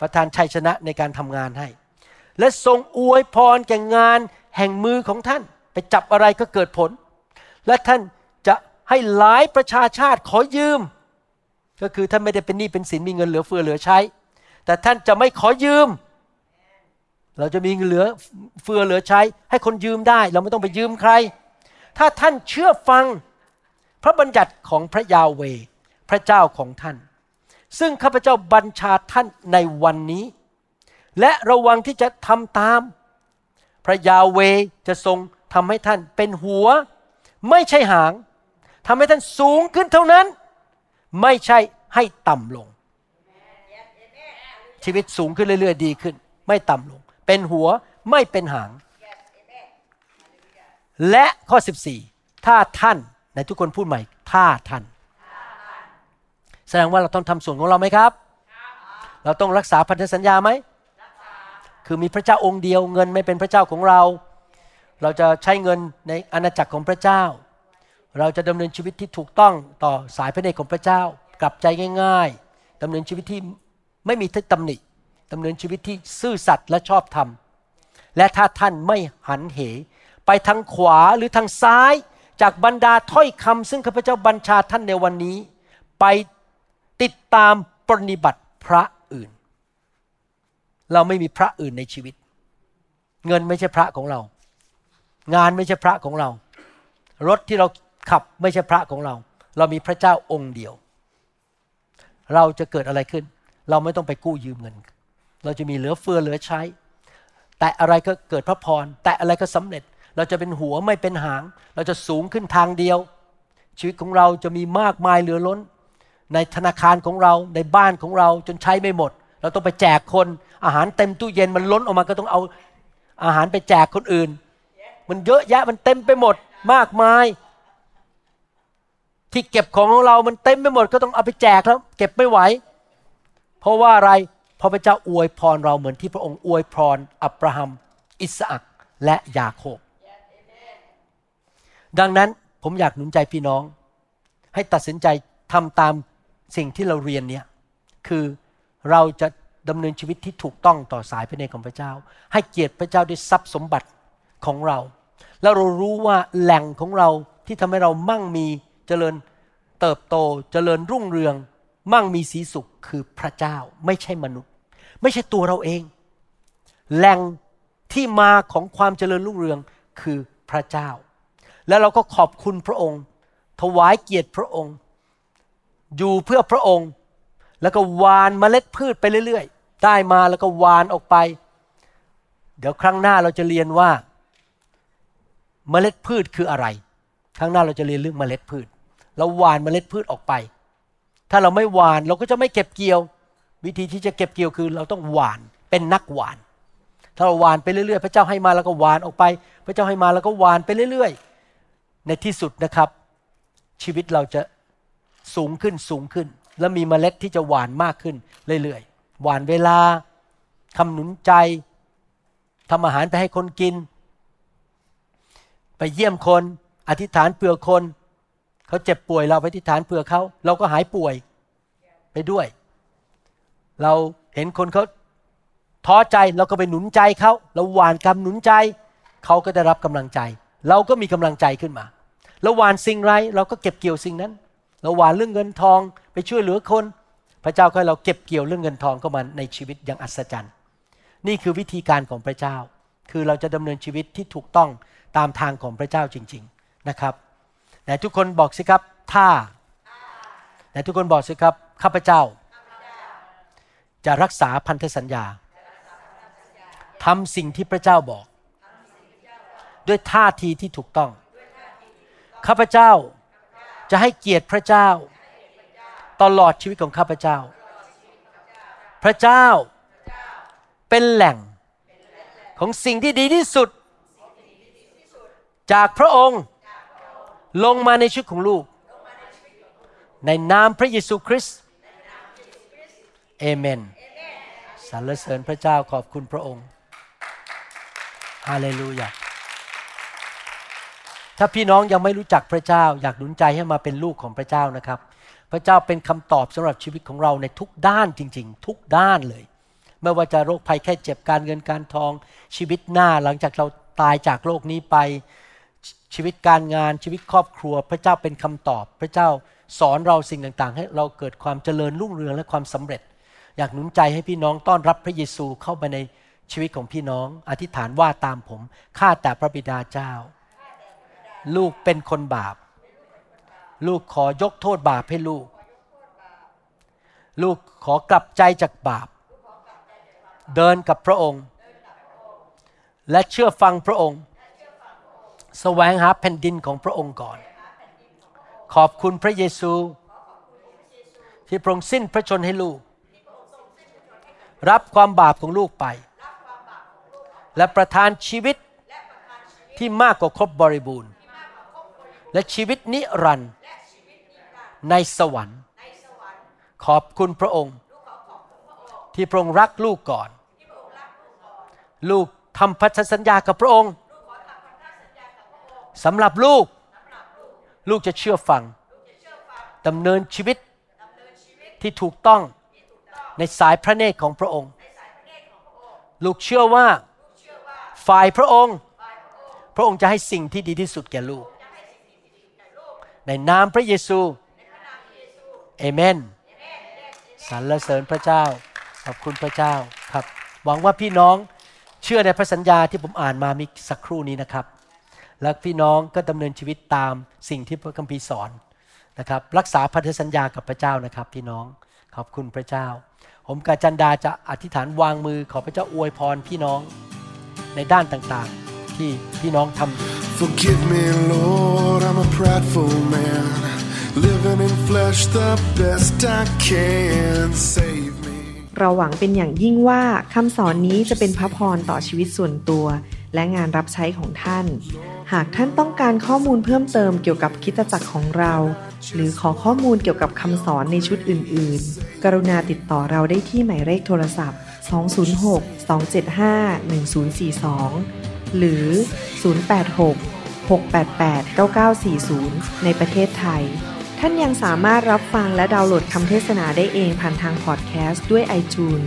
ประทานชัยชนะในการทำงานให้ และทรงอวยพรแก่งานแห่งมือของท่าน ไปจับอะไรก็เกิดผล และท่าน ให้หลายประชาชาติขอยืม ก็คือท่านไม่ได้เป็นหนี้เป็นสินมีเงินเหลือเฟือเหลือใช้ แต่ท่านจะไม่ขอยืม เราจะมีเงินเหลือเฟือเหลือใช้ ให้คนยืมได้ เราไม่ต้องไปยืมใคร ถ้าท่านเชื่อฟังพระบัญญัติของพระยาเวพระเจ้าของท่าน ซึ่งข้าพเจ้าบัญชาท่านในวันนี้ และระวังที่จะทำตาม พระยาเวจะทรงทำให้ท่านเป็นหัว ไม่ใช่หาง ทำให้ท่านสูงขึ้นเท่านั้น ไม่ใช่ให้ต่ำลง ชีวิตสูงขึ้นเรื่อย ๆ ดีขึ้น ไม่ต่ำลง เป็นหัวไม่เป็นหาง และข้อ 14 ถ้าท่านในทุกคนพูดใหม่ ถ้าท่าน แสดงว่าเราต้องทำส่วนของเราไหมครับ เราต้องรักษาพันธสัญญาไหม คือมีพระเจ้าองค์เดียวเงินไม่เป็นพระเจ้าของเรา เราจะใช้เงินในอาณาจักรของพระเจ้า เราจะดำเนินชีวิตที่ถูกต้องต่อสายพระเนตรของพระเจ้ากลับใจง่าย ๆดำเนินชีวิตที่ไม่มีทิฏตำหนิดำเนินชีวิตที่ซื่อสัตย์และชอบธรรม และถ้าท่านไม่หันเห ไปทางขวาหรือทางซ้ายจากบรรดาถ้อยคำซึ่งข้าพเจ้าบัญชาท่านในวันนี้ ไปติดตามปรนิบัติพระอื่น เราไม่มีพระอื่นในชีวิต เงินไม่ใช่พระของเรา งานไม่ใช่พระของเรา รถที่เรา ขับไม่ใช่พระของเรา เรามีพระเจ้าองค์เดียว เราจะเกิดอะไรขึ้น เราไม่ต้องไปกู้ยืมเงิน เราจะมีเหลือเฟือเหลือใช้ แต่อะไรก็เกิดพระพร แต่อะไรก็สำเร็จ เราจะเป็นหัวไม่เป็นหาง เราจะสูงขึ้นทางเดียว ชีวิตของเราจะมีมากมายเหลือล้น ในธนาคารของเราในบ้านของเราจนใช้ไม่หมด เราต้องไปแจกคน อาหารเต็มตู้เย็นมันล้นออกมาก็ต้องเอาอาหารไปแจกคนอื่น มันเยอะแยะมันเต็มไปหมดมากมาย ที่เก็บของของเรามันเต็มไปหมดก็ต้องเอาไปแจกแล้ว เก็บไม่ไหว เพราะว่าอะไรเพราะพระเจ้าอวยพรเราเหมือนที่พระองค์อวยพรอับราฮัม อิสอักและยาโคบ ดังนั้นผมอยากหนุนใจพี่น้อง ให้ตัดสินใจทำตามสิ่งที่เราเรียนเนี่ยคือเราจะดำเนินชีวิตที่ถูกต้องต่อสายพระเนตรของพระเจ้า ให้เกียรติพระเจ้าด้วยทรัพย์สมบัติของเรา แล้วเรารู้ว่าแหล่งของเราที่ทำให้เรามั่งมี เจริญเติบโตเจริญรุ่งเรือง มั่งมีสีสุขคือพระเจ้าไม่ใช่มนุษย์ ไม่ใช่ตัวเราเอง แหล่งที่มาของความเจริญรุ่งเรืองคือพระเจ้า แล้วเราก็ขอบคุณพระองค์ ถวายเกียรติพระองค์ อยู่เพื่อพระองค์ แล้วก็หวานเมล็ดพืชไปเรื่อยๆ ได้มาแล้วก็หวานออกไป เดี๋ยวครั้งหน้าเราจะเรียนว่าเมล็ดพืชคืออะไร ครั้งหน้าเราจะเรียนเรื่องเมล็ดพืช เราหวานเมล็ดพืชออกไป ถ้าเราไม่หวานเราก็จะไม่เก็บเกี่ยว วิธีที่จะเก็บเกี่ยวคือ เราต้องหวานเป็นนักหวาน ถ้าเราหวานไปเรื่อยๆ พระเจ้าให้มาแล้วก็หวานออกไป พระเจ้าให้มาแล้วก็หวานไปเรื่อยๆ ในที่สุดนะครับ ชีวิตเราจะสูงขึ้นสูงขึ้น และมีเมล็ดที่จะหวานมากขึ้นเรื่อยๆ หวานเวลาทำหนุนใจทำอาหารไปให้คนกิน ไปเยี่ยมคน อธิษฐานเผื่อคน เขาเจ็บป่วยเราไปอธิฐานเผื่อเขาเราก็หายป่วยไปด้วย เราเห็นคนเขาท้อใจเราก็ไปหนุนใจเขาเราหวานคำหนุนใจเขาก็ได้รับกำลังใจ เราก็มีกำลังใจขึ้นมาเราหวานสิ่งไรเราก็เก็บเกี่ยวสิ่งนั้น เราหวานเรื่องเงินทองไปช่วยเหลือคน พระเจ้าก็ให้เราเก็บเกี่ยวเรื่องเงินทองเข้ามาในชีวิตอย่างอัศจรรย์ นี่คือวิธีการของพระเจ้า คือเราจะดำเนินชีวิตที่ถูกต้องตามทางของพระเจ้าจริง ๆนะครับ แต่ทุกคนบอกสิครับถ้าแต่ทุกคนบอกสิครับข้าพเจ้า จะรักษาพันธสัญญาทำสิ่งที่พระเจ้าบอก ด้วยท่าทีที่ถูกต้อง ข้าพเจ้าจะให้เกียรติพระเจ้า ตลอดชีวิตของข้าพเจ้า พระเจ้าเป็นแหล่งของสิ่งที่ดีที่สุด จากพระองค์ ลงมาในชีวิตของลูก ในนามพระเยซูคริสต์เอเมนสรรเสริญพระเจ้าขอบคุณพระองค์ฮาเลลูยาถ้าพี่น้องยังไม่รู้จักพระเจ้า อยากหนุนใจให้มาเป็นลูกของพระเจ้านะครับ พระเจ้าเป็นคำตอบสำหรับชีวิตของเราในทุกด้านจริง ๆ ทุกด้านเลย ไม่ว่าจะโรคภัยแค่เจ็บการเงินการทองชีวิตหน้าหลังจากเราตายจากโลกนี้ไป ชีวิตการงานชีวิตครอบครัว พระเจ้าเป็นคำตอบ พระเจ้าสอนเราสิ่งต่างๆ ให้เราเกิดความเจริญรุ่งเรืองและความสำเร็จ อยากหนุนใจให้พี่น้องต้อนรับพระเยซูเข้าไปในชีวิตของพี่น้อง อธิษฐานว่าตามผมข้าแต่พระบิดาเจ้า ลูกเป็นคนบาป ลูกขอยกโทษบาปให้ลูก ลูกขอกลับใจจากบาป เดินกับพระองค์ และเชื่อฟังพระองค์ แสวงหาแผ่นดินของพระองค์ก่อน ขอบคุณพระเยซู ที่พระองค์สิ้นพระชนให้ลูก รับความบาปของลูกไป และประทานชีวิตที่มากกว่าครบบริบูรณ์ และชีวิตนิรันดร์ในสวรรค์ ขอบคุณพระองค์ ที่พระองค์รักลูกก่อน ลูกทำพันธสัญญากับพระองค์ สำหรับลูก ลูกจะเชื่อฟังดำเนินชีวิตที่ถูกต้องในสายพระเนตรของพระองค์ ลูกเชื่อว่าฝ่ายพระองค์ พระองค์จะให้สิ่งที่ดีที่สุดแก่ลูก ในนามพระเยซูเอเมนสรรเสริญพระเจ้า ขอบคุณพระเจ้าครับ หวังว่าพี่น้องเชื่อในพระสัญญาที่ผมอ่านมามีสักครู่นี้นะครับ และพี่น้องก็ดำเนินชีวิตตามสิ่งที่พระคัมภีร์สอนนะครับ รักษาพันธสัญญากับพระเจ้านะครับพี่น้องขอบคุณพระเจ้า ผมกาจันดาจะอธิษฐานวางมือขอพระเจ้าอวยพรพี่น้องในด้านต่างๆ ที่พี่น้องทำอยู่ Forgive me, Lord, I'm a prideful man. Living in flesh the best I can. Save me. เราหวังเป็นอย่างยิ่งว่าคำสอนนี้จะเป็นพระพรต่อชีวิตส่วนตัว และงานรับใช้ของท่าน หากท่านต้องการข้อมูลเพิ่มเติมเกี่ยวกับคิดตจักรของเรา หรือขอข้อมูลเกี่ยวกับคำสอนในชุดอื่น ๆ กรุณาติดต่อเราได้ที่หมายเลขโทรศัพท์ 206-275-1042 หรือ 086-688-9940 ในประเทศไทย ท่านยังสามารถรับฟังและดาวน์โหลดคำเทศนาได้เองผ่านทางพอดแคสต์ด้วย iTunes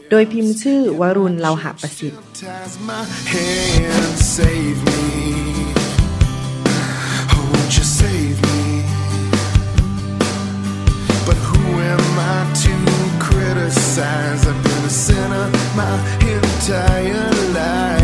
โดยพิมพ์ชื่อวรุณเลาหะประสิทธิ์ I've been a sinner my entire life.